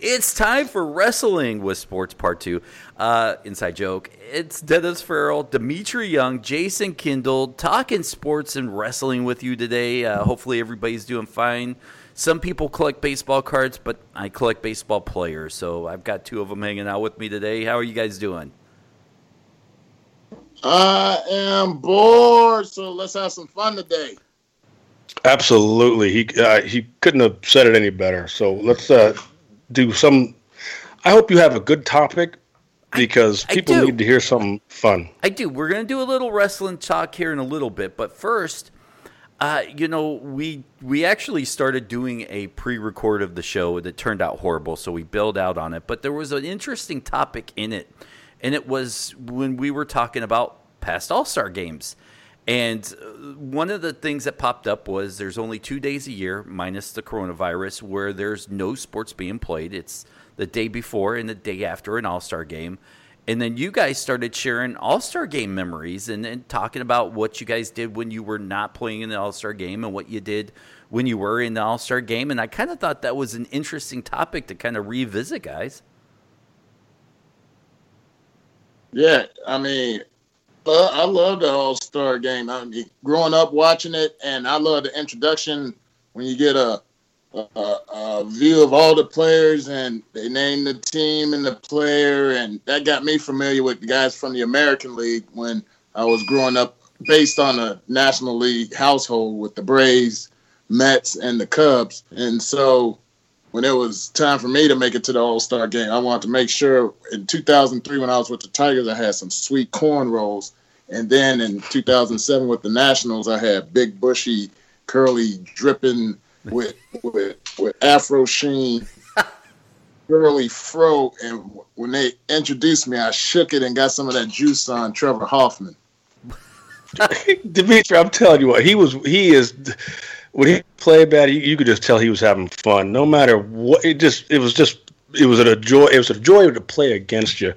It's time for wrestling with sports part two. Uh, inside joke. It's Dennis Farrell, Dmitri Young, Jason Kendall talking sports and wrestling with you today. Uh, hopefully everybody's doing fine. Some people collect baseball cards, but I collect baseball players. So I've got two of them hanging out with me today. How are you guys doing? I am bored, so let's have some fun today. Absolutely, he uh, he couldn't have said it any better. So let's uh, do some. I hope you have a good topic because I, I people do. need to hear something fun. I do. We're going to do a little wrestling talk here in a little bit, but first, uh, you know, we we actually started doing a pre-record of the show that turned out horrible, so we bailed out on it. But there was an interesting topic in it, and it was when we were talking about past All Star games. And uh, one of the things that popped up was there's only two days a year, minus the coronavirus, where there's no sports being played. It's the day before and the day after an All Star game. And then you guys started sharing All Star game memories and, and talking about what you guys did when you were not playing in the All Star game and what you did when you were in the All Star game. And I kind of thought that was an interesting topic to kind of revisit, guys. Yeah, I mean, love, I love the All Star game. I mean, growing up watching it, and I love the introduction when you get a, a, a view of all the players and they name the team and the player, and that got me familiar with the guys from the American League when I was growing up, based on a National League household with the Braves, Mets, and the Cubs, and so when it was time for me to make it to the All Star game, I wanted to make sure in 2003 when I was with the Tigers, I had some sweet corn rolls and then in 2007 with the Nationals, I had big, bushy, curly, dripping with with with Afro sheen, curly fro. And when they introduced me, I shook it and got some of that juice on Trevor Hoffman. Dmitri, I'm telling you what, he was. He is. When he played bad, you, you could just tell he was having fun. No matter what, it just it was just it was a joy. It was a joy to play against you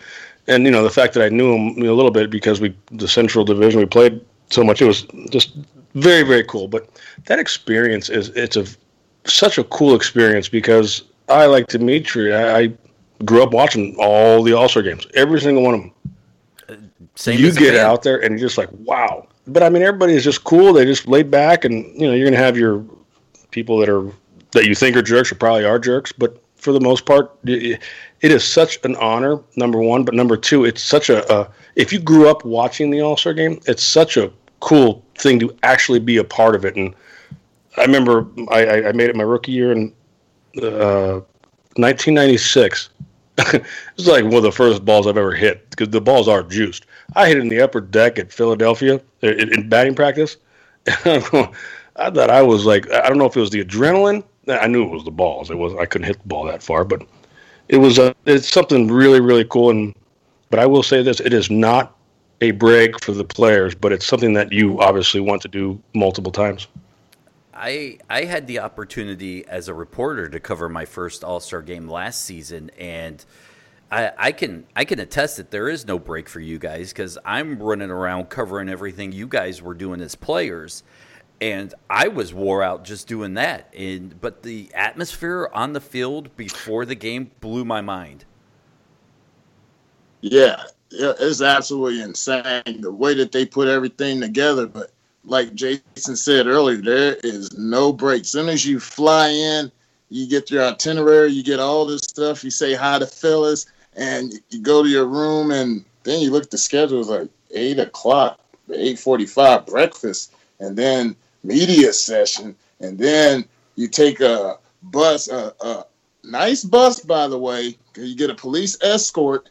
and you know the fact that I knew him a little bit because we the Central Division we played so much it was just very very cool. But that experience is it's a such a cool experience because I like Dmitri. I, I grew up watching all the All Star games, every single one of them. Uh, same you get out there and you're just like wow. But I mean, everybody is just cool. They just laid back, and you know you're gonna have your people that are that you think are jerks or probably are jerks, but for the most part, it is such an honor. Number one, but number two, it's such a, if you grew up watching the All Star game, it's such a cool thing to actually be a part of it. And I remember I, I made it my rookie year in uh, 1996. it was like one of the first balls I've ever hit because the balls are juiced. I hit it in the upper deck at Philadelphia in, in batting practice. I thought I was like I don't know if it was the adrenaline. I knew it was the balls. It was I couldn't hit the ball that far, but it was a it's something really really cool. And but I will say this: it is not a break for the players, but it's something that you obviously want to do multiple times. I I had the opportunity as a reporter to cover my first All Star game last season, and I, I can I can attest that there is no break for you guys because I'm running around covering everything you guys were doing as players, and I was wore out just doing that. And but the atmosphere on the field before the game blew my mind. Yeah, it's absolutely insane the way that they put everything together. But like Jason said earlier, there is no break. As soon as you fly in, you get your itinerary, you get all this stuff. You say hi to fellas, and you go to your room, and then you look at the schedule. It's like eight o'clock, eight forty-five breakfast, and then media session, and then you take a bus, a, a nice bus, by the way, you get a police escort,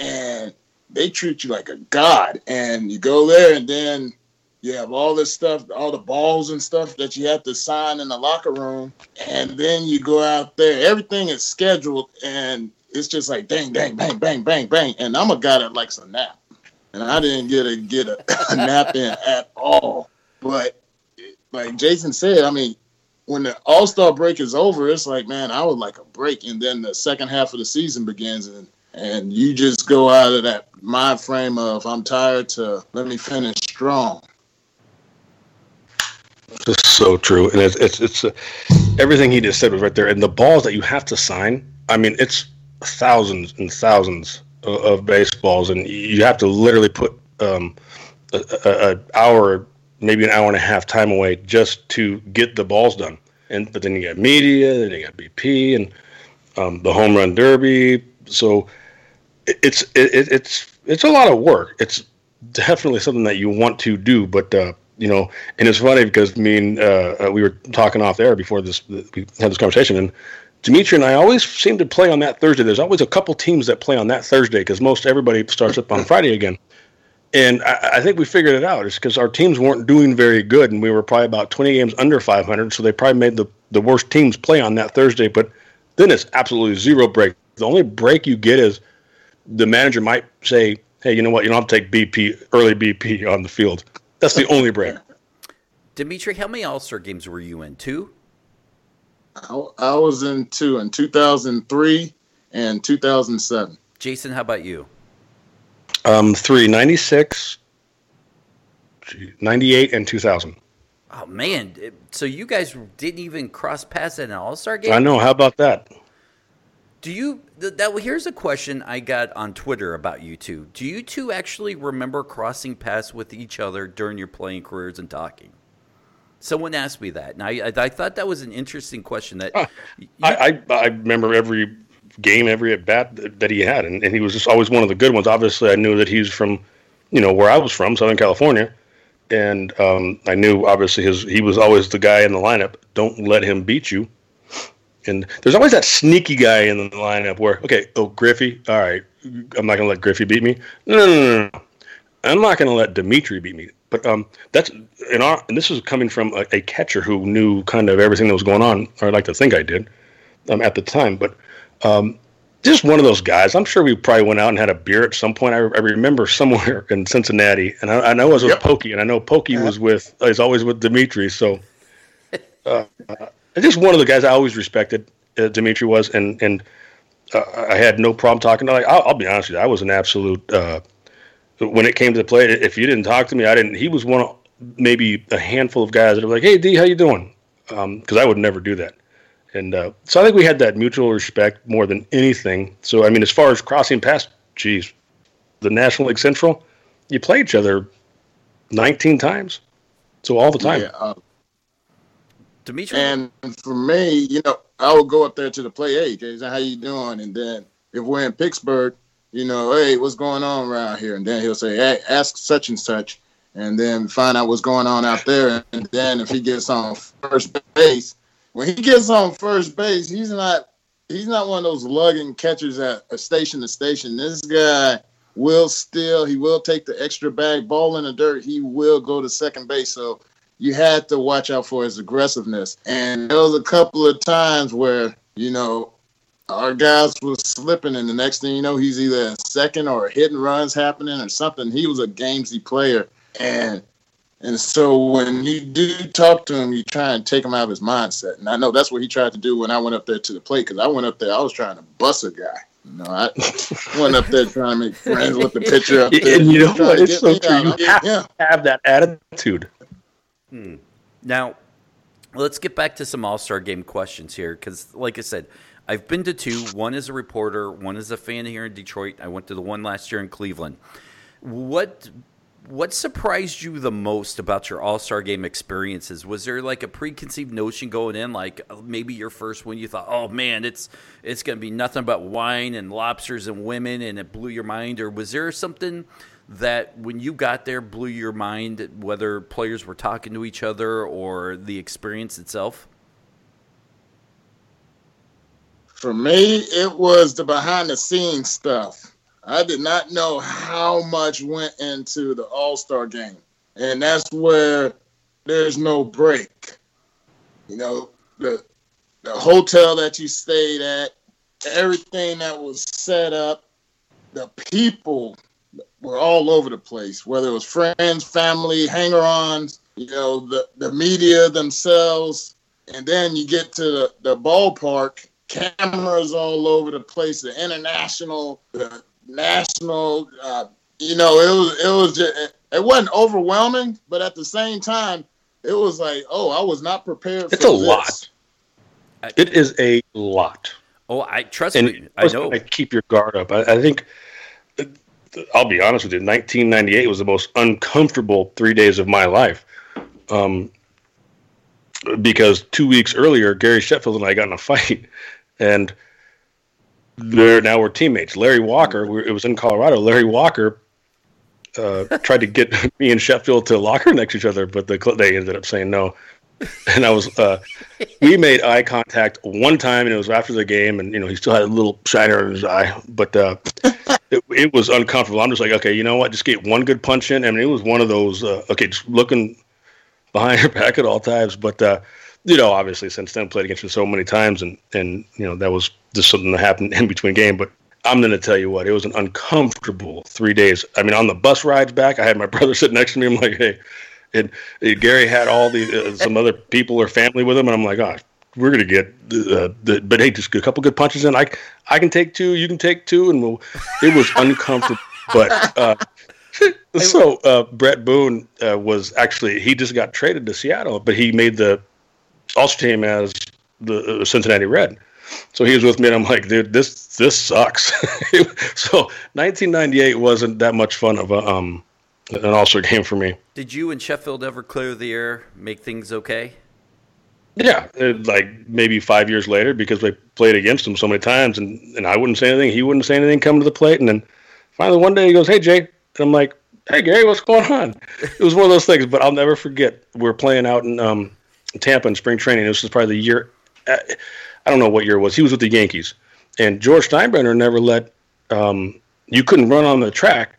and they treat you like a god. And you go there, and then you have all this stuff, all the balls and stuff that you have to sign in the locker room, and then you go out there. Everything is scheduled, and it's just like bang, bang, bang, bang, bang, bang. And I'm a guy that likes a nap, and I didn't get a get a, a nap in at all. But like Jason said, I mean, when the All Star break is over, it's like, man, I would like a break, and then the second half of the season begins, and and you just go out of that mind frame of I'm tired to let me finish strong. Is so true, and it's it's, it's uh, everything he just said was right there. And the balls that you have to sign, I mean, it's thousands and thousands of, of baseballs, and you have to literally put um, a, hour, maybe an hour and a half time away just to get the balls done. And but then you got media, then you got BP, and um, the home run derby. So it's it, it's it's a lot of work. It's definitely something that you want to do, but uh, you know, and it's funny because I mean uh, uh, we were talking off there before this we had this conversation, and Dmitri and I always seem to play on that Thursday. There's always a couple teams that play on that Thursday because most everybody starts up on Friday again. And I, I think we figured it out. It's because our teams weren't doing very good, and we were probably about 20 games under 500. So they probably made the, the worst teams play on that Thursday. But then it's absolutely zero break. The only break you get is the manager might say, "Hey, you know what? You don't have to take BP early BP on the field." That's the only break. Dmitri, how many All Star games were you in? Two. I, I was in two in 2003 and 2007. Jason, how about you? Um, three, 96, 98, and 2000. Oh, man. So you guys didn't even cross paths at an All Star game? I know. How about that? Do you that, that here's a question I got on Twitter about you two. Do you two actually remember crossing paths with each other during your playing careers and talking? Someone asked me that, and I, I, I thought that was an interesting question. That uh, you, I, I, I remember every game, every at bat that, he had, and, and he was just always one of the good ones. Obviously, I knew that he's from, you know, where I was from, Southern California, and um, I knew obviously his he was always the guy in the lineup. Don't let him beat you. And there's always that sneaky guy in the lineup where, okay, oh Griffey, all right, I'm not gonna let Griffey beat me. No, no, no, no. I'm not gonna let Dmitri beat me. But um, that's in our, and this is coming from a, a, catcher who knew kind of everything that was going on, or I'd like to think I did, um, at the time. But um, just one of those guys. I'm sure we probably went out and had a beer at some point. I, I remember somewhere in Cincinnati, and I, I know it was with yep. Pokey, and I know Pokey was with, he's always with Dmitri. So, uh, uh, just one of the guys I always respected. Uh, Dmitri was, and and uh, I had no problem talking to. Like, I'll, I'll, be honest with you, I was an absolute uh, when it came to the play, if you didn't talk to me, I didn't. He was one of maybe a handful of guys that were like, "Hey, D, how you doing?" Because um, I would never do that. And uh, so I think we had that mutual respect more than anything. So I mean, as far as crossing past, geez, the National League Central, you play each other 19 times, so all the time. Yeah, uh, Dmitri. And for me, you know, I would go up there to the play. Hey, Jason, how you doing? And then if we're in Pittsburgh, you know, hey, what's going on around here? And then he'll say, hey, ask such and such, and then find out what's going on out there. And then if he gets on first base, when he gets on first base, he's not he's not one of those lugging catchers at a station to station. This guy will still he will take the extra bag, ball in the dirt. He will go to second base. So you had to watch out for his aggressiveness. And there was a couple of times where you know our guys was slipping, and the next thing you know, he's either second or hitting runs happening or something. He was a gamesy player, and and so when you do talk to him, you try and take him out of his mindset. And I know that's what he tried to do when I went up there to the plate because I went up there, I was trying to bust a guy. You know, I went up there trying to make friends with the pitcher up there. And you know what? It's so true. You have to have that attitude. Hmm. Now, let's get back to some All Star game questions here because, like I said, I've been to two. One as a reporter, one as a fan here in Detroit. I went to the one last year in Cleveland. What what surprised you the most about your All Star Game experiences? Was there like a preconceived notion going in, like uh, maybe your first one, you thought, "Oh man, it's it's going to be nothing but wine and lobsters and women," and it blew your mind, or was there something that when you got there blew your mind, whether players were talking to each other or the experience itself? For me, it was the behind the scenes stuff. I did not know how much went into the All Star game. And that's where there's no break. You know, the the hotel that you stayed at, everything that was set up, the people were all over the place, whether it was friends, family, hanger ons, you know, the, the media themselves. And then you get to the, the ballpark cameras all over the place, the international, the national. Uh, you know, it was it was just, it wasn't overwhelming, but at the same time, it was like, oh, I was not prepared. It's a this. lot. It is a lot. Oh, I trust and me. I know. I keep your guard up. I, I think. I'll be honest with you. 1998 was the most uncomfortable three days of my life, um, because two weeks earlier, Gary Sheffield and I got in a fight, and there now we're teammates. Larry Walker, we, it was in Colorado. Larry Walker uh, tried to get me and Sheffield to locker next to each other, but the, they ended up saying no. And I was, uh, we made eye contact one time, and it was after the game, and you know he still had a little shiner in his eye, but uh, it, it, was uncomfortable. I'm just like, okay, you know what? Just get one good punch in. I mean, it was one of those, uh, okay, just looking behind your back at all times, but uh, you know, obviously since then played against him so many times, and and you know that was just something that happened in between game. But I'm going to tell you what, it was an uncomfortable three days. I mean, on the bus rides back, I had my brother sitting next to me. I'm like, hey, and, and Gary had all the uh, some other people or family with him, and I'm like, oh, we're gonna get uh, the, but hey, just a couple good punches in. I I can take two, you can take two, and we'll. It was uncomfortable, but. Uh, so uh, Bret Boone uh, was actually he just got traded to Seattle, but he made the all-star team as the uh, Cincinnati Red. So he was with me, and I'm like, dude, this this sucks. so 1998 wasn't that much fun of a um an all-star game for me. Did you and Sheffield ever clear the air, make things okay? Yeah, it, like maybe five years later, because we played against him so many times, and, and I wouldn't say anything, he wouldn't say anything, come to the plate, and then finally one day he goes, "Hey Jay," and I'm like, "Hey Gary, what's going on?" It was one of those things, but I'll never forget. We are playing out in um, Tampa in spring training. This was probably the year. Uh, I don't know what year it was. He was with the Yankees, and George Steinbrenner never let um, you couldn't run on the track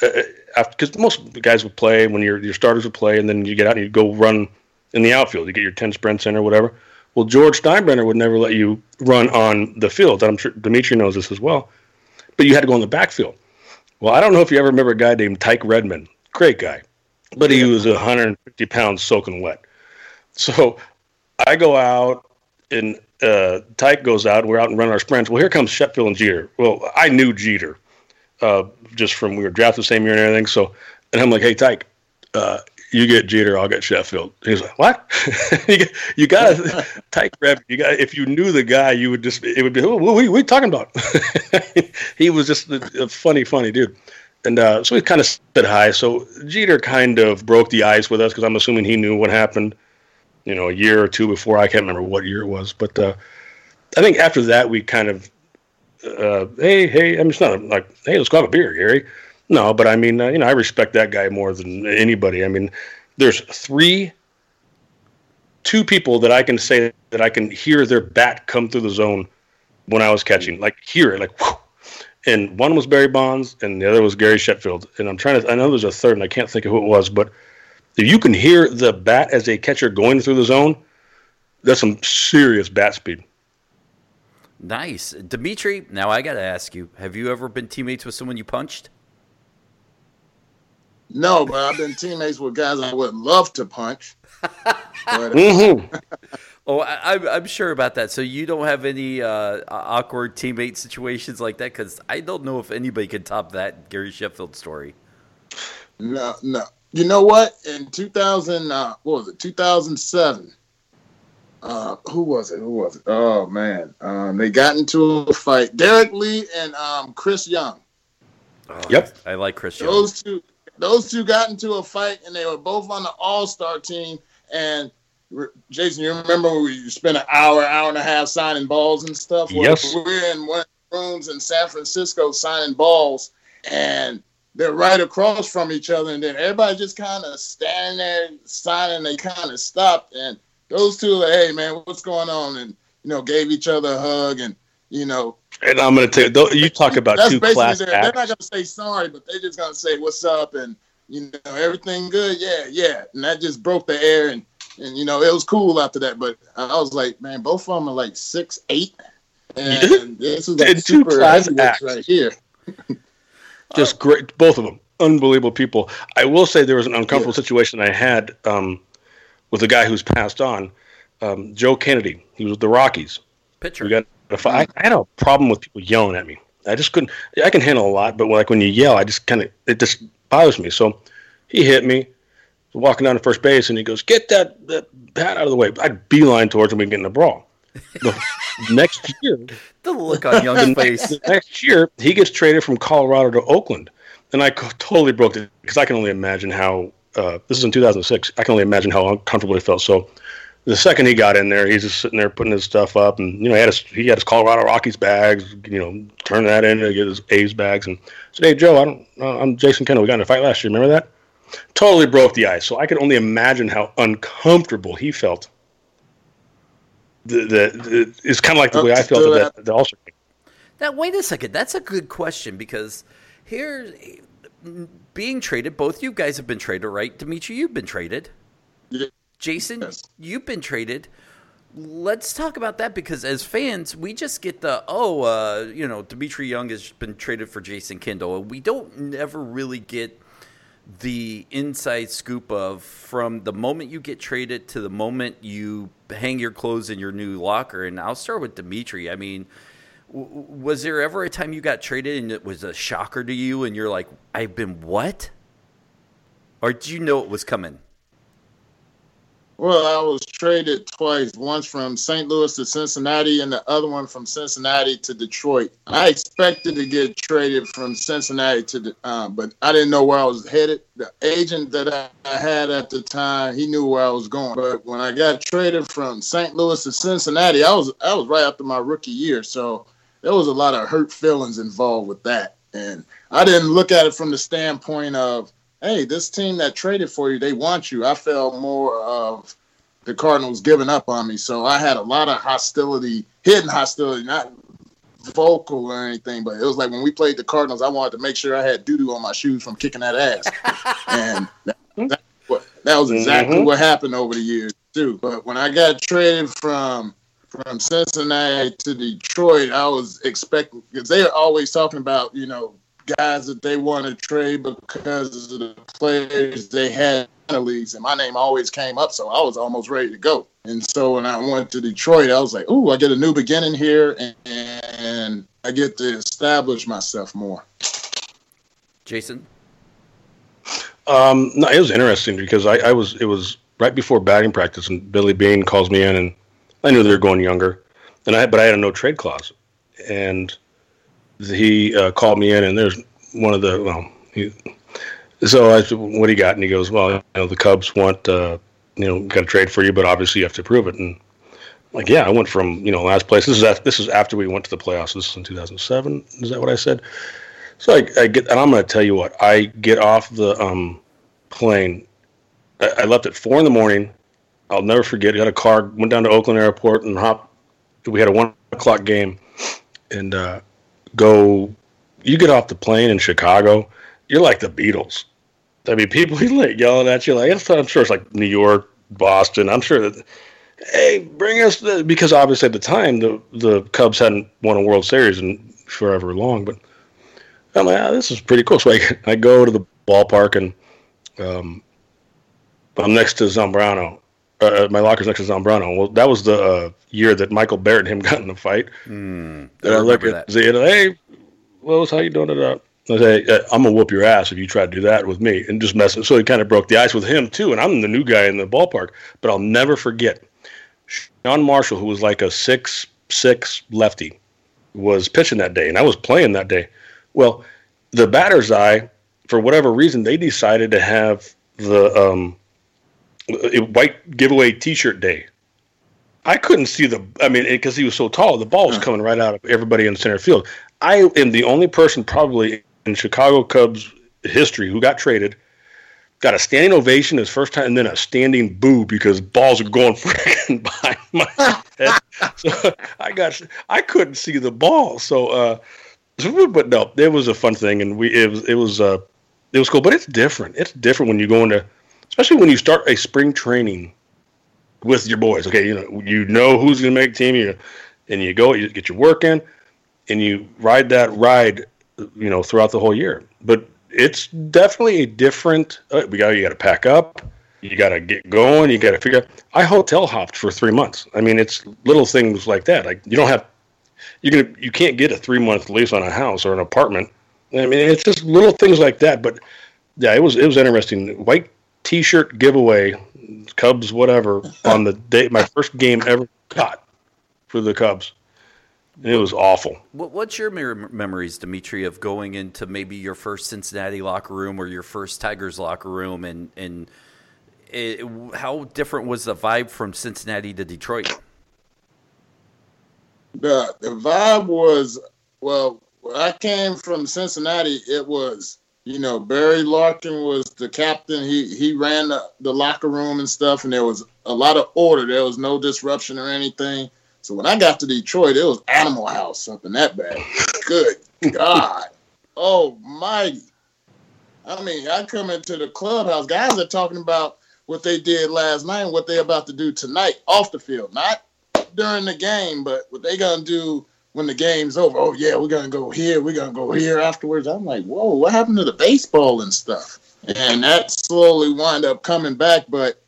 because uh, most guys would play when your your starters would play, and then you get out and you go run in the outfield. You get your ten sprints in or whatever. Well, George Steinbrenner would never let you run on the field. I'm sure Dimitri knows this as well, but you had to go in the backfield. Well, I don't know if you ever remember a guy named Tike Redman, great guy, but he was 150 pounds soaking wet. So I go out and uh, Tike goes out we're out and running our sprints. Well, here comes Sheffield and Jeter. Well, I knew Jeter uh, just from we were drafted the same year and everything. So, and I'm like, hey, Tike, uh, you get Jeter, I'll get Sheffield. He's like, what? you got to Tike Reb. You got if you knew the guy, you would just it would be what are we, we talking about? he was just a, a, funny, funny dude. And uh, so we kind of said hi. So Jeter kind of broke the ice with us because I'm assuming he knew what happened you know, a year or two before. I can't remember what year it was, but uh, I think after that we kind of, uh, hey, hey, I mean, just not like, hey, let's go have a beer, Gary. No, but I mean, uh, you know, I respect that guy more than anybody. I mean, there's three, two people that I can say that I can hear their bat come through the zone when I was catching, like hear it, like. And one was Barry Bonds, and the other was Gary Sheffield. And I'm trying to, I know there's a third, and I can't think of who it was, but if you can hear the bat as a catcher going through the zone, that's some serious bat speed. Nice. Dmitri, now I got to ask you have you ever been teammates with someone you punched? No, but I've been teammates with guys I would love to punch. but, mm-hmm. oh, I, am sure about that. So you don't have any uh, awkward teammate situations like that? Because I don't know if anybody could top that Gary Sheffield story. No, no. You know what? In 2000, uh, what was it? 2007. Uh, who was it? Who was it? Oh man, um, they got into a fight. Derrek Lee and um, Chris Young. Oh, yep, I like Chris Young. Those two, those two got into a fight, and they were both on the All Star team. And Jason, you remember when we spent an hour, hour and a half signing balls and stuff? Yes. we're in one rooms in San Francisco signing balls, and they're right across from each other, and then everybody just kind of standing there signing. They kind of stopped, and those two, like, hey man, what's going on? And you know, gave each other a hug, and you know. And I'm going to tell you, you talk about that's two class. They're, they're not going to say sorry, but they're just going to say what's up, and you know, everything good, yeah, yeah, and that just broke the air, and and you know, it was cool after that. But I was like, man, both of them are like six eight, and this is like super class acts right here. Just great, both of them, unbelievable people. I will say there was an uncomfortable yeah. situation I had um, with a guy who's passed on, um, Joe Kennedy. He was with the Rockies. Pitcher. We got I, I had a problem with people yelling at me. I just couldn't. I can handle a lot, but like when you yell, I just kind of it just bothers me. So he hit me, walking down to first base, and he goes, "Get that that bat out of the way." I would beeline towards him and get in the brawl. Next year, the look on Young's face. Next year, he gets traded from Colorado to Oakland, and I totally broke it because I can only imagine how. Uh, this is in 2006. I can only imagine how uncomfortable he felt. So, the second he got in there, he's just sitting there putting his stuff up, and you know he had his he had his Colorado Rockies bags, you know, turn that in to get his A's bags, and said, "Hey Joe, I don't, uh, I'm Jason Kendall. We got in a fight last year. Remember that?" Totally broke the ice. So I could only imagine how uncomfortable he felt. The, the, the it's kind of like the way I felt about the, the All Star. Now wait a second. That's a good question because here, being traded, both you guys have been traded, right? Dmitri, you've been traded. Yeah. Jason, Yes. you've been traded. Let's talk about that because as fans, we just get the oh, uh, you know, Dmitri Young has been traded for Jason Kendall, and we don't never really get the inside scoop of from the moment you get traded to the moment you hang your clothes in your new locker. And I'll start with Dmitri. I mean, w- was there ever a time you got traded and it was a shocker to you, and you're like, I've been what? Or did you know it was coming? Well, I was traded twice, once from St. Louis to Cincinnati and the other one from Cincinnati to Detroit. I expected to get traded from Cincinnati to, the, uh, but I didn't know where I was headed. The agent that I, I had at the time, he knew where I was going. But when I got traded from St. Louis to Cincinnati, I was I was right after my rookie year, so there was a lot of hurt feelings involved with that, and I didn't look at it from the standpoint of hey, this team that traded for you, they want you. I felt more of the Cardinals giving up on me. So I had a lot of hostility, hidden hostility, not vocal or anything, but it was like when we played the Cardinals, I wanted to make sure I had doo doo on my shoes from kicking that ass. and that, that, that was exactly Mhm. what happened over the years, too. But when I got traded from from Cincinnati to Detroit, I was expecting because they're always talking about, you know, guys that they want to trade because of the players they had in the leagues, and my name always came up, so I was almost ready to go. And so when I went to Detroit, I was like, "Ooh, I get a new beginning here, and, and I get to establish myself more." Jason? Um, no, it was interesting because I, I was it was right before batting practice, and Billy Beane calls me in, and I knew they were going younger, and I but I had a no trade clause, and he uh, called me in, and there's one of the well, he, so I said, "What do you got?" And he goes, "Well, you know, the Cubs want uh, you know got to trade for you, but obviously you have to prove it." And I'm like, yeah, I went from you know last place. This is af- this is after we went to the playoffs. This is in 2007. Is that what I said? So I, I get, and I'm going to tell you what. I get off the um, plane. I, I left at four in the morning. I'll never forget. Got a car, went down to Oakland Airport, and hop. We had a one o'clock game, and uh, go. You get off the plane in Chicago, you're like the Beatles. I mean, people like yelling at you. Like I'm sure it's like New York, Boston. I'm sure that. Hey, bring us the because obviously at the time the the Cubs hadn't won a World Series in forever long, but I'm like, ah, this is pretty cool. So I, I go to the ballpark and um, I'm next to Zambrano. Uh, my locker's next to Zambrano. Well, that was the uh, year that Michael Barrett and him got in the fight. Hmm. And I look at that. Zeta, hey, Willis, how you doing? it up? I say, I'm gonna whoop your ass if you try to do that with me, and just mess. it. So he kind of broke the ice with him too, and I'm the new guy in the ballpark. But I'll never forget Sean Marshall, who was like a six six lefty, was pitching that day, and I was playing that day. Well, the batter's eye, for whatever reason, they decided to have the um, white giveaway T-shirt day. I couldn't see the. I mean, because he was so tall, the ball was Huh. coming right out of everybody in center field. I am the only person probably in Chicago Cubs history who got traded, got a standing ovation his first time, and then a standing boo because balls are going freaking behind my head. So I got, I couldn't see the ball. So, uh, but no, it was a fun thing, and we it was it was uh, it was cool. But it's different. It's different when you go into, especially when you start a spring training with your boys. Okay, you know you know who's going to make team, you and you go, you get your work in, and you ride that ride, you know, throughout the whole year. But it's definitely a different. Uh, we got you got to pack up, you got to get going, you got to figure. out. I hotel hopped for three months. I mean, it's little things like that. Like you don't have, you gonna you can't get a three month lease on a house or an apartment. I mean, it's just little things like that. But yeah, it was it was interesting. White T-shirt giveaway, Cubs, whatever, on the day my first game ever got. for the Cubs. It was awful. What's your memories, Dmitri, of going into maybe your first Cincinnati locker room or your first Tigers locker room, and and it, how different was the vibe from Cincinnati to Detroit? The the vibe was well. When I came from Cincinnati, it was you know Barry Larkin was the captain. He he ran the, the locker room and stuff, and there was a lot of order. There was no disruption or anything so when I got to Detroit, it was Animal House up in that bag. Good God. Oh mighty. I mean, I come into the clubhouse, guys are talking about what they did last night and what they're about to do tonight off the field. Not during the game, but what they gonna do when the game's over. Oh yeah, we're gonna go here, we're gonna go here afterwards. I'm like, whoa, what happened to the baseball and stuff? And that slowly wind up coming back, but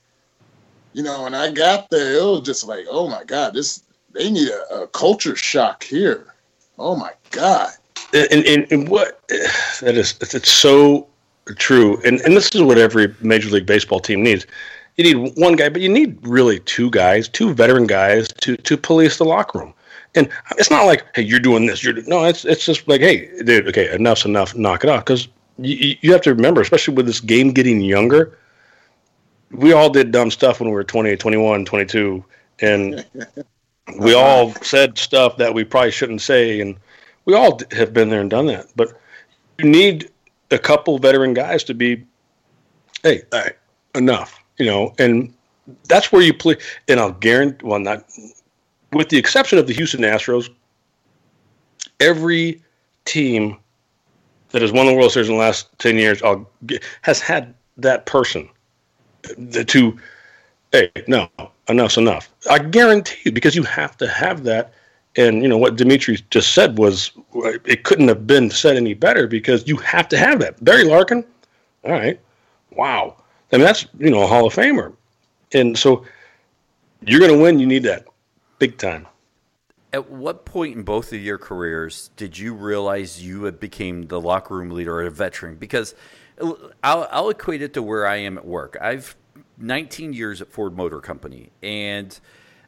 you know, when I got there, it was just like, oh my God, this they need a, a culture shock here. Oh my god! And, and, and what that is, it's so true. And and this is what every major league baseball team needs. You need one guy, but you need really two guys, two veteran guys to to police the locker room. And it's not like, hey, you're doing this. You're no. It's it's just like, hey, dude, okay, enough's enough. Knock it off. Because you, you have to remember, especially with this game getting younger, we all did dumb stuff when we were 20, 21, 22, and we all said stuff that we probably shouldn't say, and we all have been there and done that. But you need a couple veteran guys to be, hey, all right, enough, you know, and that's where you play. And I'll guarantee, well, not with the exception of the Houston Astros, every team that has won the World Series in the last ten years has had that person to, hey, no, enough's enough. I guarantee you, because you have to have that. And you know what Dmitri just said was it couldn't have been said any better because you have to have that. Barry Larkin, all right, wow. I mean that's you know a Hall of Famer, and so you're going to win. You need that big time. At what point in both of your careers did you realize you had became the locker room leader or a veteran? Because I'll, I'll equate it to where I am at work. I've 19 years at Ford Motor Company. And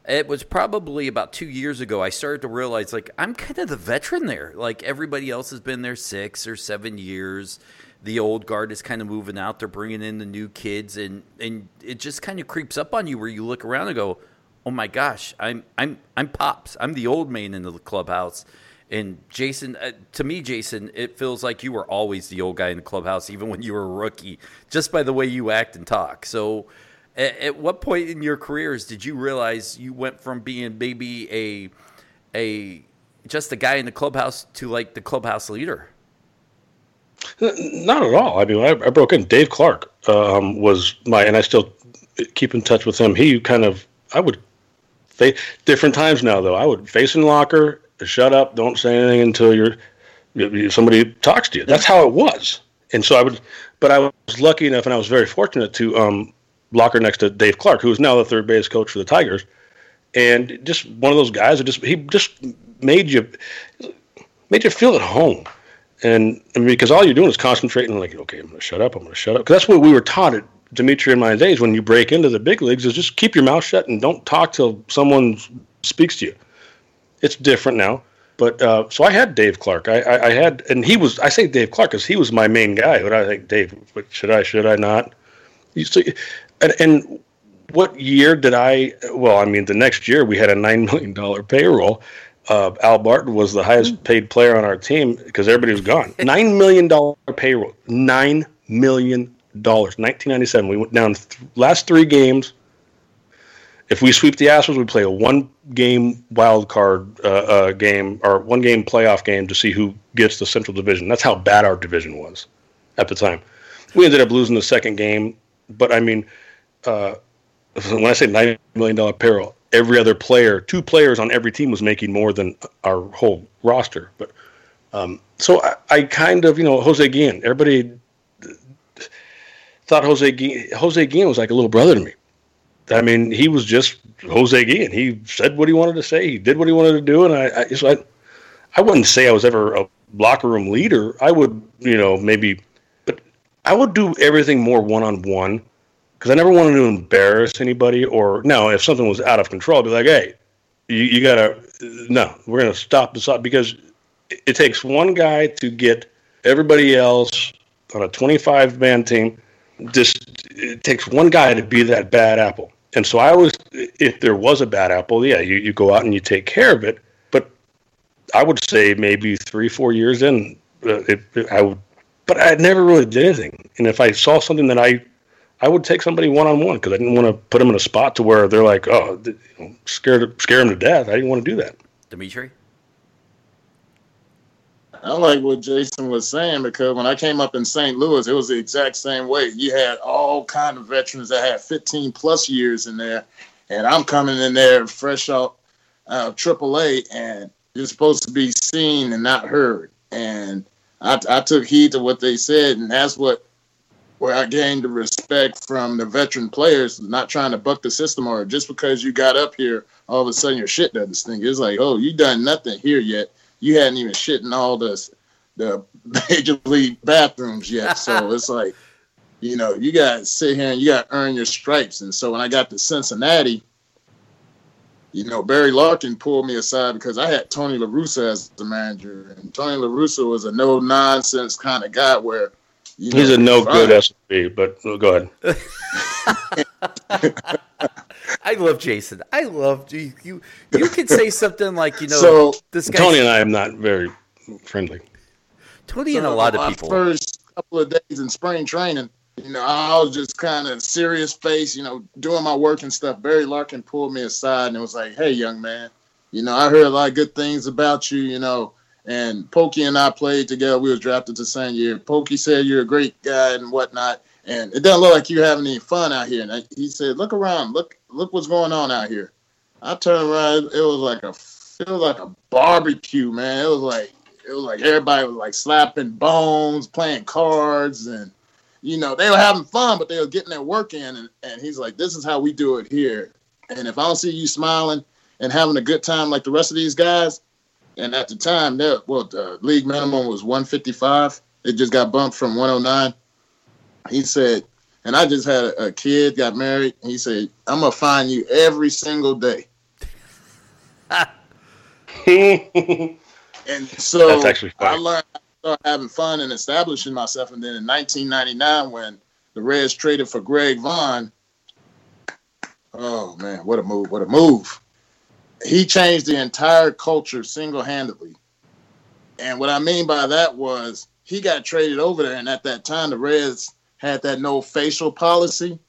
it was probably about two years ago I started to realize like I'm kind of the veteran there. Like everybody else has been there six or seven years. The old guard is kind of moving out. They're bringing in the new kids, and and it just kind of creeps up on you where you look around and go, "Oh my gosh, I'm I'm I'm pops. I'm the old man in the clubhouse." And Jason, uh, to me, Jason, it feels like you were always the old guy in the clubhouse, even when you were a rookie, just by the way you act and talk. So, at, at what point in your careers did you realize you went from being maybe a a just a guy in the clubhouse to like the clubhouse leader? Not at all. I mean, I, I broke in. Dave Clark um, was my, and I still keep in touch with him. He kind of, I would, different times now though. I would face in locker shut up, don't say anything until you're somebody talks to you. That's how it was. And so I would, but I was lucky enough, and I was very fortunate to um, locker next to Dave Clark, who is now the third base coach for the Tigers, and just one of those guys that just he just made you made you feel at home. And, and because all you're doing is concentrating, like, okay, I'm going to shut up. I'm going to shut up. Because that's what we were taught at Dmitri and my days when you break into the big leagues is just keep your mouth shut and don't talk till someone speaks to you. It's different now. But uh, so I had Dave Clark. I, I, I, had, and he was. I say Dave Clark because he was my main guy. But I think Dave, should I? Should I not? So, and, and what year did I? Well, I mean, the next year we had a nine million dollar payroll. Uh, Al Martin was the highest paid player on our team because everybody was gone. Nine million dollar payroll. Nine million dollars. 1997. We went down th- last three games if we sweep the Astros, we play a one game wild card uh, uh, game or one game playoff game to see who gets the Central Division. That's how bad our division was at the time. We ended up losing the second game, but I mean, uh, when I say $90 million payroll, every other player, two players on every team was making more than our whole roster. But um, so I, I, kind of, you know, Jose Guillen, everybody thought Jose Guillen, Jose Guillen was like a little brother to me I mean, he was just Jose Guillen. He said what he wanted to say. He did what he wanted to do, and I, I, so I, I wouldn't say I was ever a locker room leader. I would, you know, maybe, but I would do everything more one on one because I never wanted to embarrass anybody. Or no, if something was out of control, I'd be like, hey, You, you gotta no. We're gonna stop this up because it, it takes one guy to get everybody else on a 25 man team. Just it takes one guy to be that bad apple. And so I was, if there was a bad apple, yeah, you, you go out and you take care of it. But I would say maybe three, four years in, uh, it, it, I would, but I never really did anything. And if I saw something that I, I would take somebody one on one because I didn't want to put them in a spot to where they're like, oh, you know, scared, scare them to death. I didn't want to do that. Dmitri? I like what Jason was saying because when I came up in St. Louis, it was the exact same way. You had all kind of veterans that had 15 plus years in there, and I'm coming in there fresh out uh, AAA, and you're supposed to be seen and not heard. And I, I took heed to what they said, and that's what where I gained the respect from the veteran players, not trying to buck the system or just because you got up here, all of a sudden your shit doesn't stink. It's like, oh, you done nothing here yet you hadn't even shit in all the the major league bathrooms yet. So it's like, you know, you got to sit here and you got to earn your stripes. And so when I got to Cincinnati, you know, Barry Larkin pulled me aside because I had Tony La Russa as the manager, and Tony La Russa was a no nonsense kind of guy where. You know, He's a no good SB, but go ahead. I love Jason. I love you. You, you can say something like you know. So this guy. Tony and I am not very friendly. Tony so and a lot of people. First couple of days in spring training, you know, I was just kind of serious face, you know, doing my work and stuff. Barry Larkin pulled me aside and was like, "Hey, young man, you know, I heard a lot of good things about you, you know." And Pokey and I played together. We were drafted the same year. Pokey said you're a great guy and whatnot and it doesn't look like you're having any fun out here. And he said, "Look around, look, look what's going on out here." I turned around, it was like a, it was like a barbecue, man. It was like, it was like everybody was like slapping bones, playing cards, and you know they were having fun, but they were getting their work in. And, and he's like, "This is how we do it here." And if I don't see you smiling and having a good time like the rest of these guys, and at the time, well, the league minimum was 155. It just got bumped from 109 he said, and I just had a, kid, got married. And he said, I'm gonna find you every single day. and so That's actually I learned to start having fun and establishing myself. And then in 1999, when the Reds traded for Greg Vaughn, oh man, what a move! What a move! He changed the entire culture single handedly. And what I mean by that was he got traded over there, and at that time, the Reds had that no facial policy.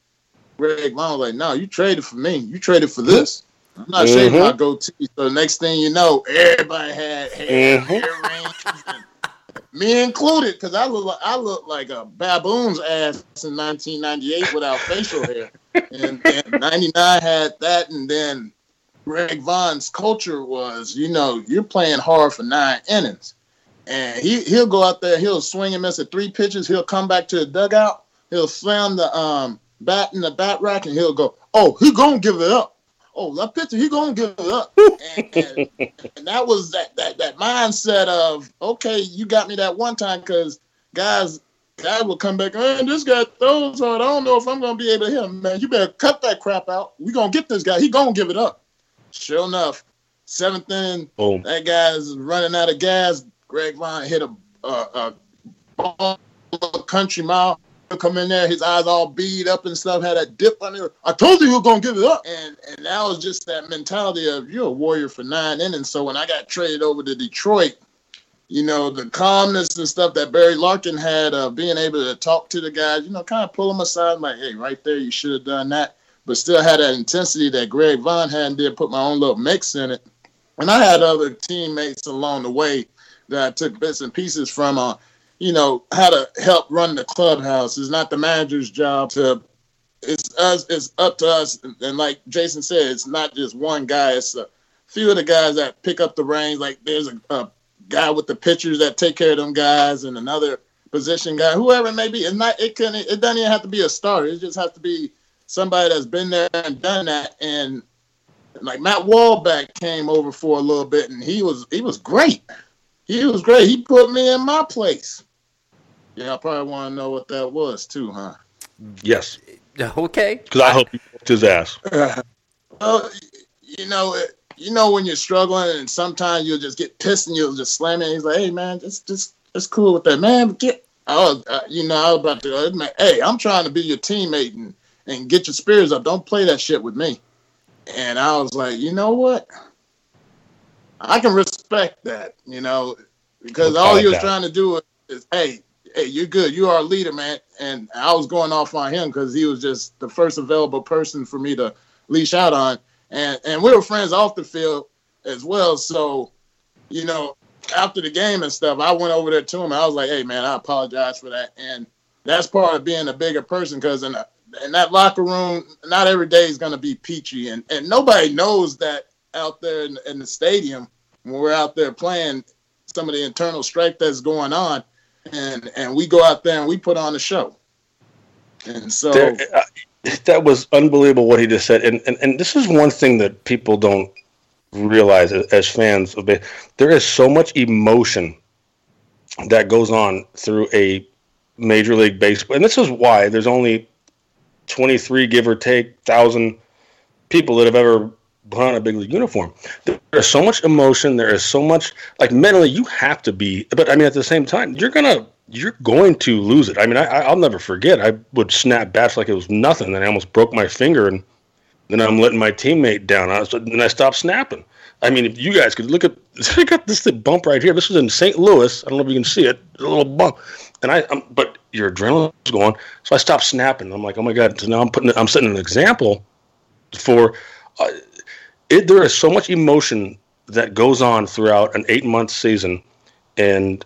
Greg Vaughn was like, no, you traded for me. You traded for this. I'm not mm-hmm. shaving my goatee. So the next thing you know, everybody had hair, mm-hmm. hair me included, because I look like I look like a baboon's ass in 1998 without facial hair, and, and 99 had that, and then Greg Vaughn's culture was, you know, you're playing hard for nine innings, and he he'll go out there, he'll swing and miss at three pitches, he'll come back to the dugout, he'll slam the um, bat in the bat rack, and he'll go, "Oh, he gonna give it up. Oh, that pitcher, he gonna give it up." and, and, and, that was that that that mindset of, okay, you got me that one time because guys. Guys will come back, man. This guy throws hard. I don't know if I'm gonna be able to hit him, man. You better cut that crap out. We gonna get this guy. He gonna give it up. Sure enough, seventh inning, Boom. that guy's running out of gas. Greg Vaughn hit a, a, a, a country mile come in there, his eyes all beat up and stuff, had a dip on it. I told you you were gonna give it up. And and that was just that mentality of you're a warrior for nine innings. So when I got traded over to Detroit, you know, the calmness and stuff that Barry Larkin had of being able to talk to the guys, you know, kind of pull them aside, like, hey, right there, you should have done that. But still had that intensity that Greg Vaughn had and did put my own little mix in it. And I had other teammates along the way that I took bits and pieces from. Uh, you know how to help run the clubhouse. It's not the manager's job to. It's us. It's up to us. And like Jason said, it's not just one guy. It's a few of the guys that pick up the reins. Like there's a, a guy with the pitchers that take care of them guys, and another position guy, whoever it may be. It's not. It can. It doesn't even have to be a starter. It just has to be somebody that's been there and done that. And like Matt Walbeck came over for a little bit, and he was he was great. He was great. He put me in my place. Yeah, I probably want to know what that was too, huh? Yes. Okay. Because I hope he whooped his ass. well, you know, it, you know when you're struggling and sometimes you'll just get pissed and you'll just slam it. He's like, hey man, just just just cool with that, man. Get oh, uh, you know, I was about to. Uh, hey, I'm trying to be your teammate and and get your spirits up. Don't play that shit with me. And I was like, you know what? I can respect that, you know, because all he was that. trying to do is, hey, hey, you're good. You are a leader, man. And I was going off on him because he was just the first available person for me to leash out on. And and we were friends off the field as well. So, you know, after the game and stuff, I went over there to him. I was like, hey, man, I apologize for that. And that's part of being a bigger person because in, a, in that locker room, not every day is going to be peachy. And, and nobody knows that out there in, in the stadium when we're out there playing some of the internal strife that's going on and and we go out there and we put on a show. And so there, uh, that was unbelievable what he just said. And, and and this is one thing that people don't realize as fans of it. There is so much emotion that goes on through a major league baseball, and this is why there's only 23 give or take thousand people that have ever put on a big league uniform. There's so much emotion. There is so much like mentally you have to be. But I mean, at the same time, you're gonna you're going to lose it. I mean, I, will never forget. I would snap bats like it was nothing. Then I almost broke my finger, and then I'm letting my teammate down. I then I stopped snapping. I mean, if you guys could look at, I got this bump right here. This was in St. Louis. I don't know if you can see it. A little bump, and I, I'm, but your adrenaline was going, so I stopped snapping. I'm like, oh my god. So now I'm putting, I'm setting an example for. Uh, it, there is so much emotion that goes on throughout an eight month season, and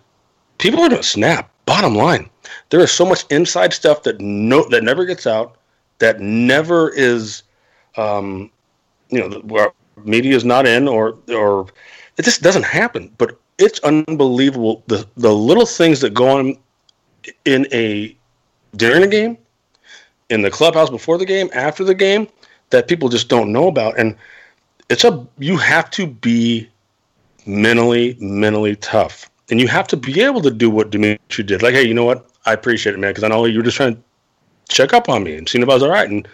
people are going to snap. Bottom line, there is so much inside stuff that no that never gets out, that never is, um, you know, media is not in, or or it just doesn't happen. But it's unbelievable the the little things that go on in a during a game, in the clubhouse before the game, after the game, that people just don't know about, and it's a you have to be mentally mentally tough. And you have to be able to do what Dmitri did. Like hey you know what? I appreciate it man because I know you were just trying to check up on me and seeing if I was all right. And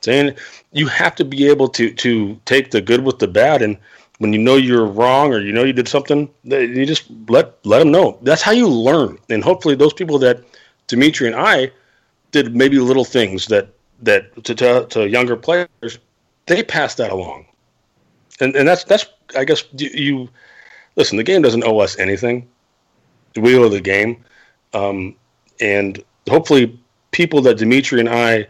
saying you have to be able to to take the good with the bad. And when you know you're wrong or you know you did something you just let let them know. That's how you learn. And hopefully those people that Dmitri and I did maybe little things that that to, to, to younger players they pass that along and and that's that's I guess you, you listen. The game doesn't owe us anything. We owe the game, um, and hopefully, people that Dmitri and I,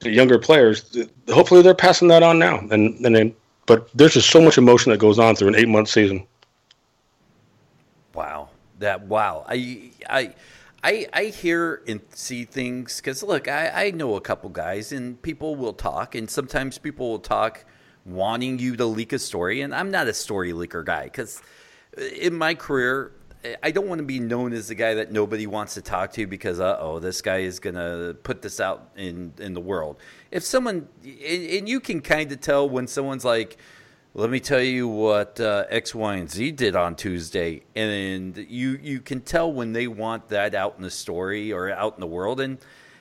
the younger players, hopefully they're passing that on now. And and but there's just so much emotion that goes on through an eight month season. Wow, that wow. I I. I, I hear and see things because look, I, I know a couple guys and people will talk, and sometimes people will talk wanting you to leak a story. And I'm not a story leaker guy because in my career, I don't want to be known as the guy that nobody wants to talk to because, uh oh, this guy is to put this out in, in the world. If someone, and you can kind of tell when someone's like, let me tell you what uh, X, Y, and Z did on Tuesday, and you you can tell when they want that out in the story or out in the world, and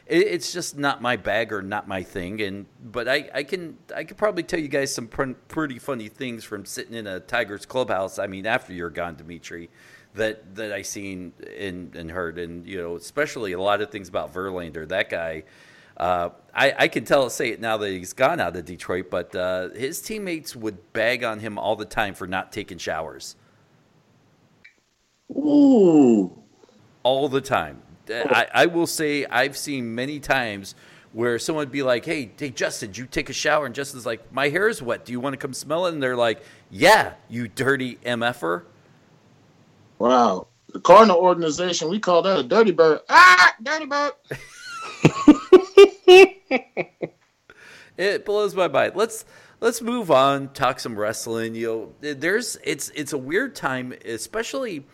it, it's just not my bag or not my thing. And but I, I can I could probably tell you guys some pr- pretty funny things from sitting in a Tigers clubhouse. I mean, after you're gone, Dmitri, that that I seen and, and heard, and you know, especially a lot of things about Verlander. That guy. Uh, I, I can tell, say it now that he's gone out of Detroit, but uh, his teammates would bag on him all the time for not taking showers. Ooh. All the time. I, I will say I've seen many times where someone would be like, "Hey, hey, Justin, you take a shower?" And Justin's like, "My hair is wet. Do you want to come smell it?" And they're like, "Yeah, you dirty mf'er." Wow, the Cardinal organization, we call that a dirty bird. Ah, dirty bird. it blows my mind. Let's let's move on. Talk some wrestling. You know, there's it's it's a weird time, especially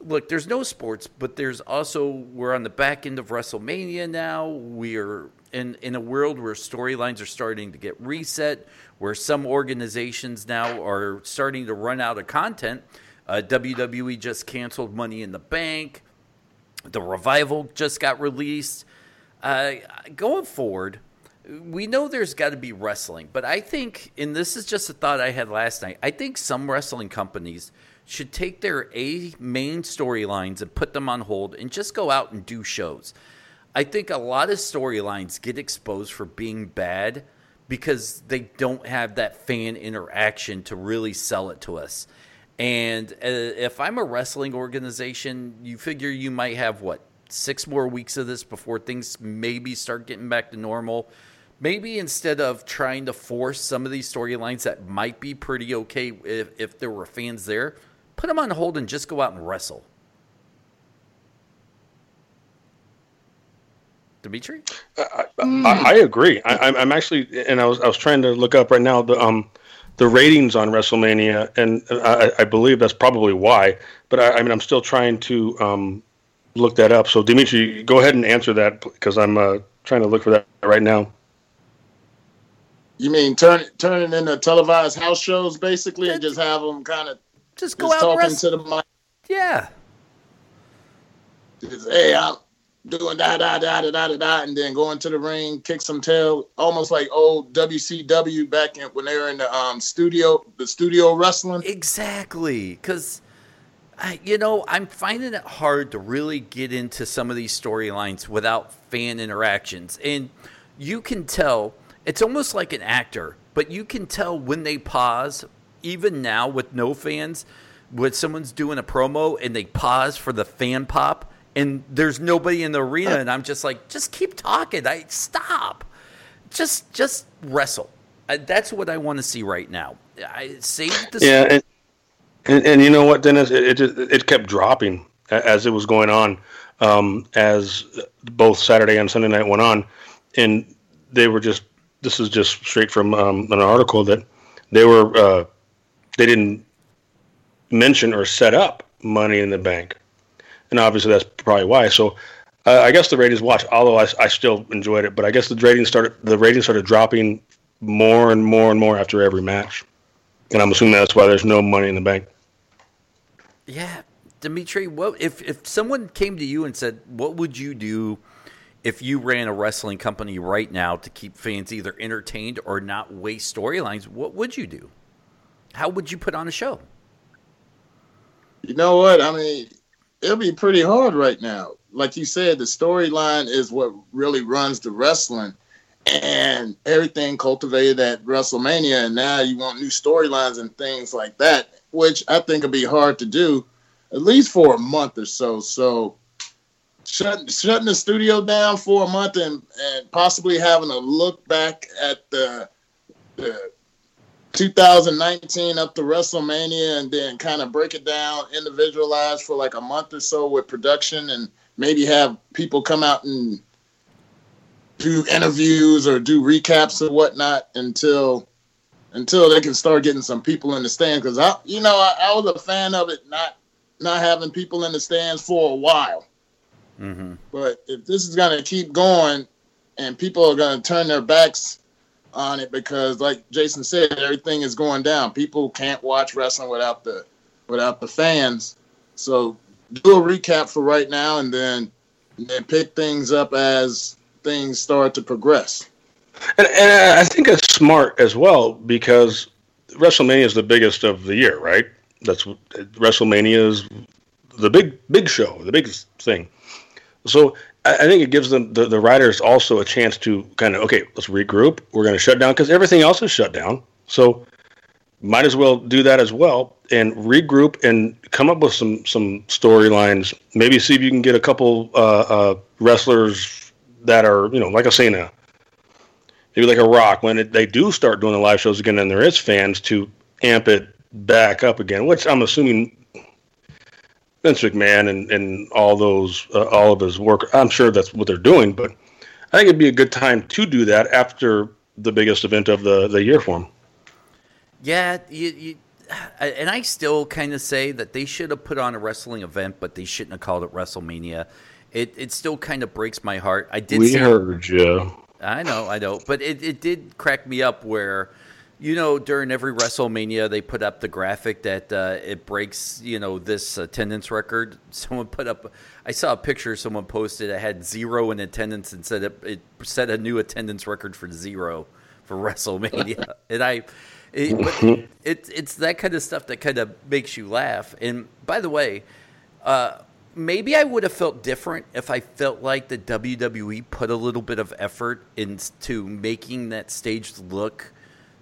look, there's no sports, but there's also we're on the back end of WrestleMania now. We're in in a world where storylines are starting to get reset, where some organizations now are starting to run out of content. Uh, WWE just canceled Money in the Bank. The revival just got released. Uh, going forward, we know there's got to be wrestling, but I think, and this is just a thought I had last night. I think some wrestling companies should take their A main storylines and put them on hold and just go out and do shows. I think a lot of storylines get exposed for being bad because they don't have that fan interaction to really sell it to us. And uh, if I'm a wrestling organization, you figure you might have what six more weeks of this before things maybe start getting back to normal. Maybe instead of trying to force some of these storylines that might be pretty okay if, if there were fans there, put them on hold and just go out and wrestle. Dmitri? I, I, I agree. I, am actually, and I was I was trying to look up right now the um the ratings on WrestleMania, and I, I believe that's probably why. But I, I, mean, I'm still trying to um look that up. So Dmitri, go ahead and answer that because I'm uh, trying to look for that right now. You mean turn turn it into televised house shows, basically, and just have them kind of just go just out talking to the mic. Yeah. Just, hey, I'm doing da da da da da da and then going to the ring, kick some tail, almost like old WCW back in, when they were in the um, studio, the studio wrestling. Exactly, because. you know, I'm finding it hard to really get into some of these storylines without fan interactions. And you can tell, it's almost like an actor, but you can tell when they pause, even now with no fans, when someone's doing a promo and they pause for the fan pop and there's nobody in the arena, and I'm just like, just keep talking. I stop. Just just wrestle. I, that's what I want to see right now. I save the yeah, and, and, and you know what, Dennis? It, it it kept dropping as it was going on, um, as both Saturday and Sunday night went on, and they were just. This is just straight from um, an article that they were. Uh, they didn't mention or set up Money in the Bank and obviously that's probably why. So uh, I guess the ratings watch, although I, I still enjoyed it, but I guess the ratings started the ratings started dropping more and more and more after every match, and I'm assuming that's why there's no money in the bank. Yeah, Dmitri, what if if someone came to you and said, "What would you do?" If you ran a wrestling company right now to keep fans either entertained or not waste storylines, what would you do? How would you put on a show? You know what? I mean, it'll be pretty hard right now. Like you said, the storyline is what really runs the wrestling, and everything cultivated at WrestleMania. And now you want new storylines and things like that, which I think will be hard to do, at least for a month or so. So. Shutting, shutting the studio down for a month and, and possibly having a look back at the, the 2019 up to WrestleMania and then kind of break it down, individualized for like a month or so with production and maybe have people come out and do interviews or do recaps or whatnot until until they can start getting some people in the stands. Because I, you know, I, I, was a fan of it not not having people in the stands for a while. Mm-hmm. But if this is going to keep going and people are going to turn their backs on it because, like Jason said, everything is going down. People can't watch wrestling without the without the fans. So do a recap for right now, and then and then pick things up as things start to progress. And, and I think it's smart as well because WrestleMania is the biggest of the year, right? That's WrestleMania is the big big show, the biggest thing. So I think it gives them the, the writers also a chance to kind of okay, let's regroup. We're going to shut down because everything else is shut down. So might as well do that as well and regroup and come up with some some storylines. Maybe see if you can get a couple uh, uh, wrestlers that are you know like a Cena, maybe like a Rock when it, they do start doing the live shows again and there is fans to amp it back up again. Which I'm assuming Vince McMahon and, and all those uh, all of his work. I'm sure that's what they're doing, but I think it'd be a good time to do that after the biggest event of the, the year for him. Yeah, you, you, and I still kind of say that they should have put on a wrestling event, but they shouldn't have called it WrestleMania. It it still kind of breaks my heart. I did. We heard you. I know, I know, but it, it did crack me up where you know, during every WrestleMania, they put up the graphic that uh, it breaks, you know, this attendance record. Someone put up, I saw a picture someone posted that had zero in attendance and said it, it set a new attendance record for zero for WrestleMania. and I, it, it, it's that kind of stuff that kind of makes you laugh. And by the way, uh, maybe I would have felt different if I felt like the WWE put a little bit of effort into making that stage look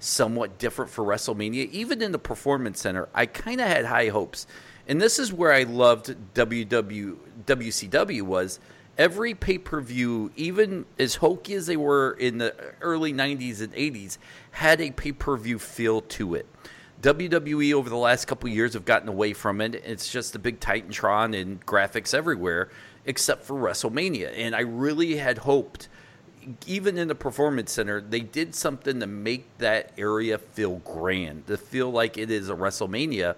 somewhat different for WrestleMania. Even in the Performance Center, I kind of had high hopes. And this is where I loved WW, WCW was every pay-per-view, even as hokey as they were in the early 90s and 80s, had a pay-per-view feel to it. WWE over the last couple years have gotten away from it. It's just a big Titantron and graphics everywhere, except for WrestleMania. And I really had hoped – even in the performance center, they did something to make that area feel grand, to feel like it is a WrestleMania,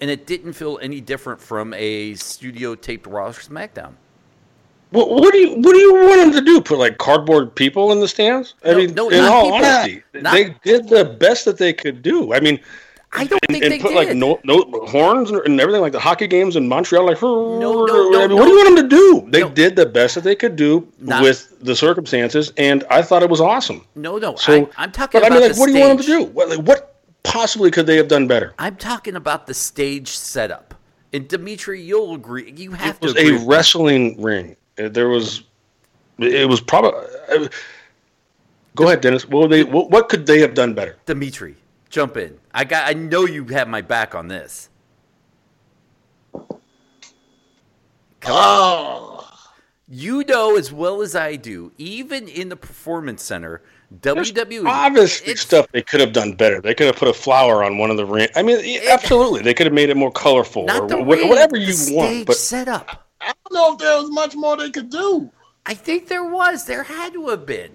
and it didn't feel any different from a studio taped Raw SmackDown. Well, what do you what do you want them to do? Put like cardboard people in the stands? I No, mean, no, in all people. honesty, Not- they did the best that they could do. I mean, I don't and, think and they put did. like no, no horns and everything like the hockey games in Montreal. Like, no, no, no. what do you want them to do? They No. did the best that they could do Not- with the circumstances, and I thought it was awesome. no, no, So, I, am talking but I mean, like, what do you want them to do? What, like, what possibly could they have done better? I'm talking about the stage setup. And Dmitri, you'll agree. You have It was to agree. a wrestling ring. Uh, There was, it was probably. Go ahead, Dennis. What, they, what, what could they have done better? Dmitri, jump in. I got. I know you have my back on this. Come Oh, You know as well as I do, even in the performance center, There's WWE obviously it's- stuff they could have done better. They could have put a flower on one of the ring. I mean, yeah, absolutely, they could have made it more colorful not or the ring, whatever the you stage want. But setup. I don't know if there was much more they could do. I think there was. There had to have been.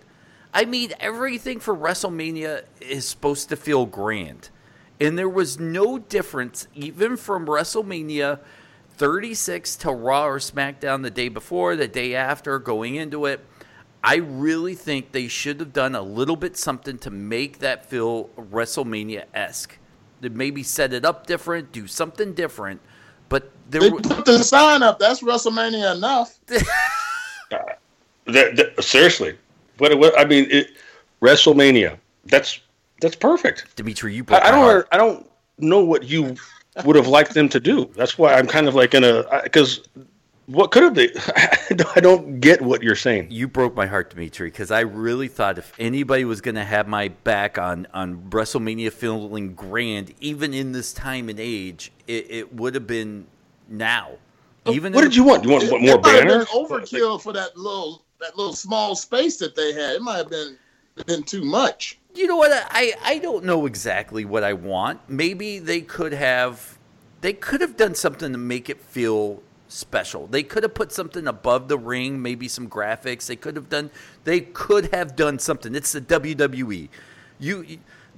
I mean, everything for WrestleMania is supposed to feel grand. And there was no difference, even from WrestleMania 36 to Raw or SmackDown the day before, the day after, going into it. I really think they should have done a little bit something to make that feel WrestleMania esque. Maybe set it up different, do something different. But there They wa- put the sign up. That's WrestleMania enough. Uh, that, that- seriously, what, what I mean, it, WrestleMania. That's that's perfect. Dmitri, you broke I, I don't. heart. I don't know what you would have liked them to do. That's why I'm kind of like in a because what could have they? I don't get what you're saying. You broke my heart, Dmitri, because I really thought if anybody was going to have my back on, on WrestleMania feeling grand, even in this time and age, it, it would have been now. Oh, even What did you want? You want It, what, it more might have been banners? overkill for that little that little small space that they had. It might have been been too much. You know what? I, I don't know exactly what I want. Maybe they could have they could have done something to make it feel special. They could have put something above the ring, maybe some graphics. They could have done they could have done something. It's the WWE. You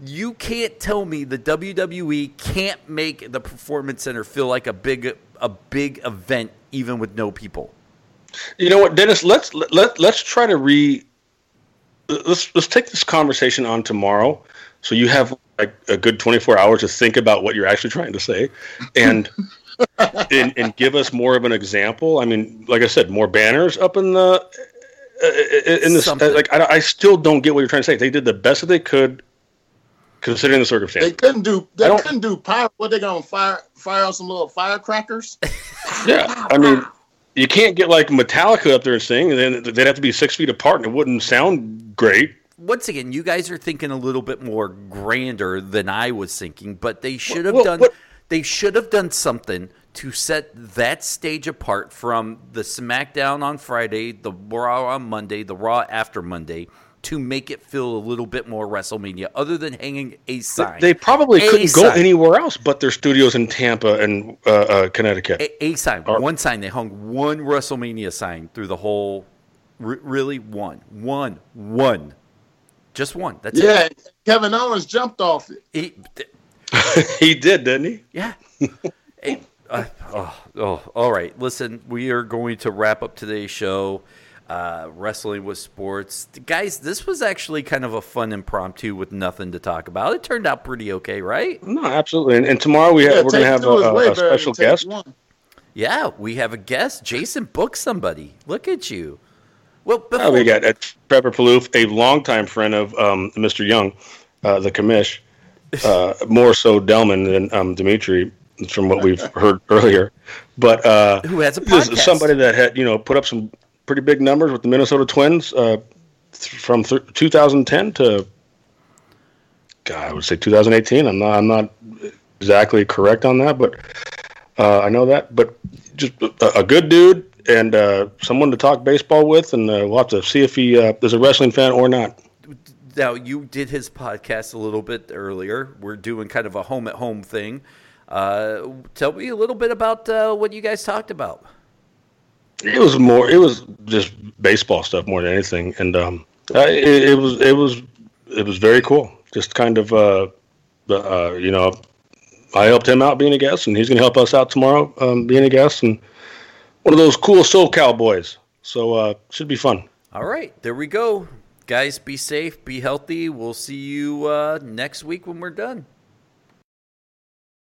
you can't tell me the WWE can't make the performance center feel like a big a big event even with no people. You know what, Dennis? Let's let, let let's try to re. Let's let's take this conversation on tomorrow, so you have like a good 24 hours to think about what you're actually trying to say, and and, and give us more of an example. I mean, like I said, more banners up in the uh, in the Something. like. I, I still don't get what you're trying to say. They did the best that they could, considering the circumstance. They couldn't do. They don't- couldn't do fire. What they gonna fire? Fire out some little firecrackers? Yeah, I mean, you can't get like Metallica up there and sing, and then they'd have to be six feet apart, and it wouldn't sound great. once again, you guys are thinking a little bit more grander than I was thinking, but they should have Well, done what- they should have done something to set that stage apart from the SmackDown on Friday, the Raw on Monday, the Raw after Monday, to make it feel a little bit more WrestleMania, other than hanging a sign. They probably A couldn't go anywhere else but their studios in Tampa and uh, uh, Connecticut. A, a sign, Or- one sign. They hung one WrestleMania sign through the whole. r- really, one, one, one, just one. That's it. Yeah, Kevin Owens jumped off it. He- he did, didn't he? Yeah. Hey, uh, oh, oh, all right. Listen, we are going to wrap up today's show. Uh, wrestling with sports. Guys, this was actually kind of a fun impromptu with nothing to talk about. It turned out pretty okay, right? No, absolutely. And, and tomorrow we have, Yeah, we're going to have a, a, a special guest. one. Yeah, we have a guest. Jason booked somebody. Look at you. Well, before, Uh, we got uh, Trevor Plouffe, a longtime friend of um, Mr. Young, uh, the commish, uh, more so Delmon than um, Dmitri, from what we've heard earlier. But uh, Who has a podcast. somebody that had you know put up some pretty big numbers with the Minnesota Twins uh, th- from th- 2010 to God, I would say 2018. I'm not I'm not exactly correct on that, but uh, I know that. But just a, a good dude and uh, someone to talk baseball with, and uh, we'll have to see if he uh, is a wrestling fan or not. now you did his podcast a little bit earlier. We're doing kind of a home at home thing. Uh, tell me a little bit about what you guys talked about. It was more. It was just baseball stuff more than anything, and um, it, it was it was it was very cool. Just kind of uh, uh, you know, I helped him out being a guest, and he's going to help us out tomorrow um, being a guest, and one of those cool soul cowboys. So uh, should be fun. All right, there we go. Guys, be safe, be healthy. We'll see you uh, next week when we're done.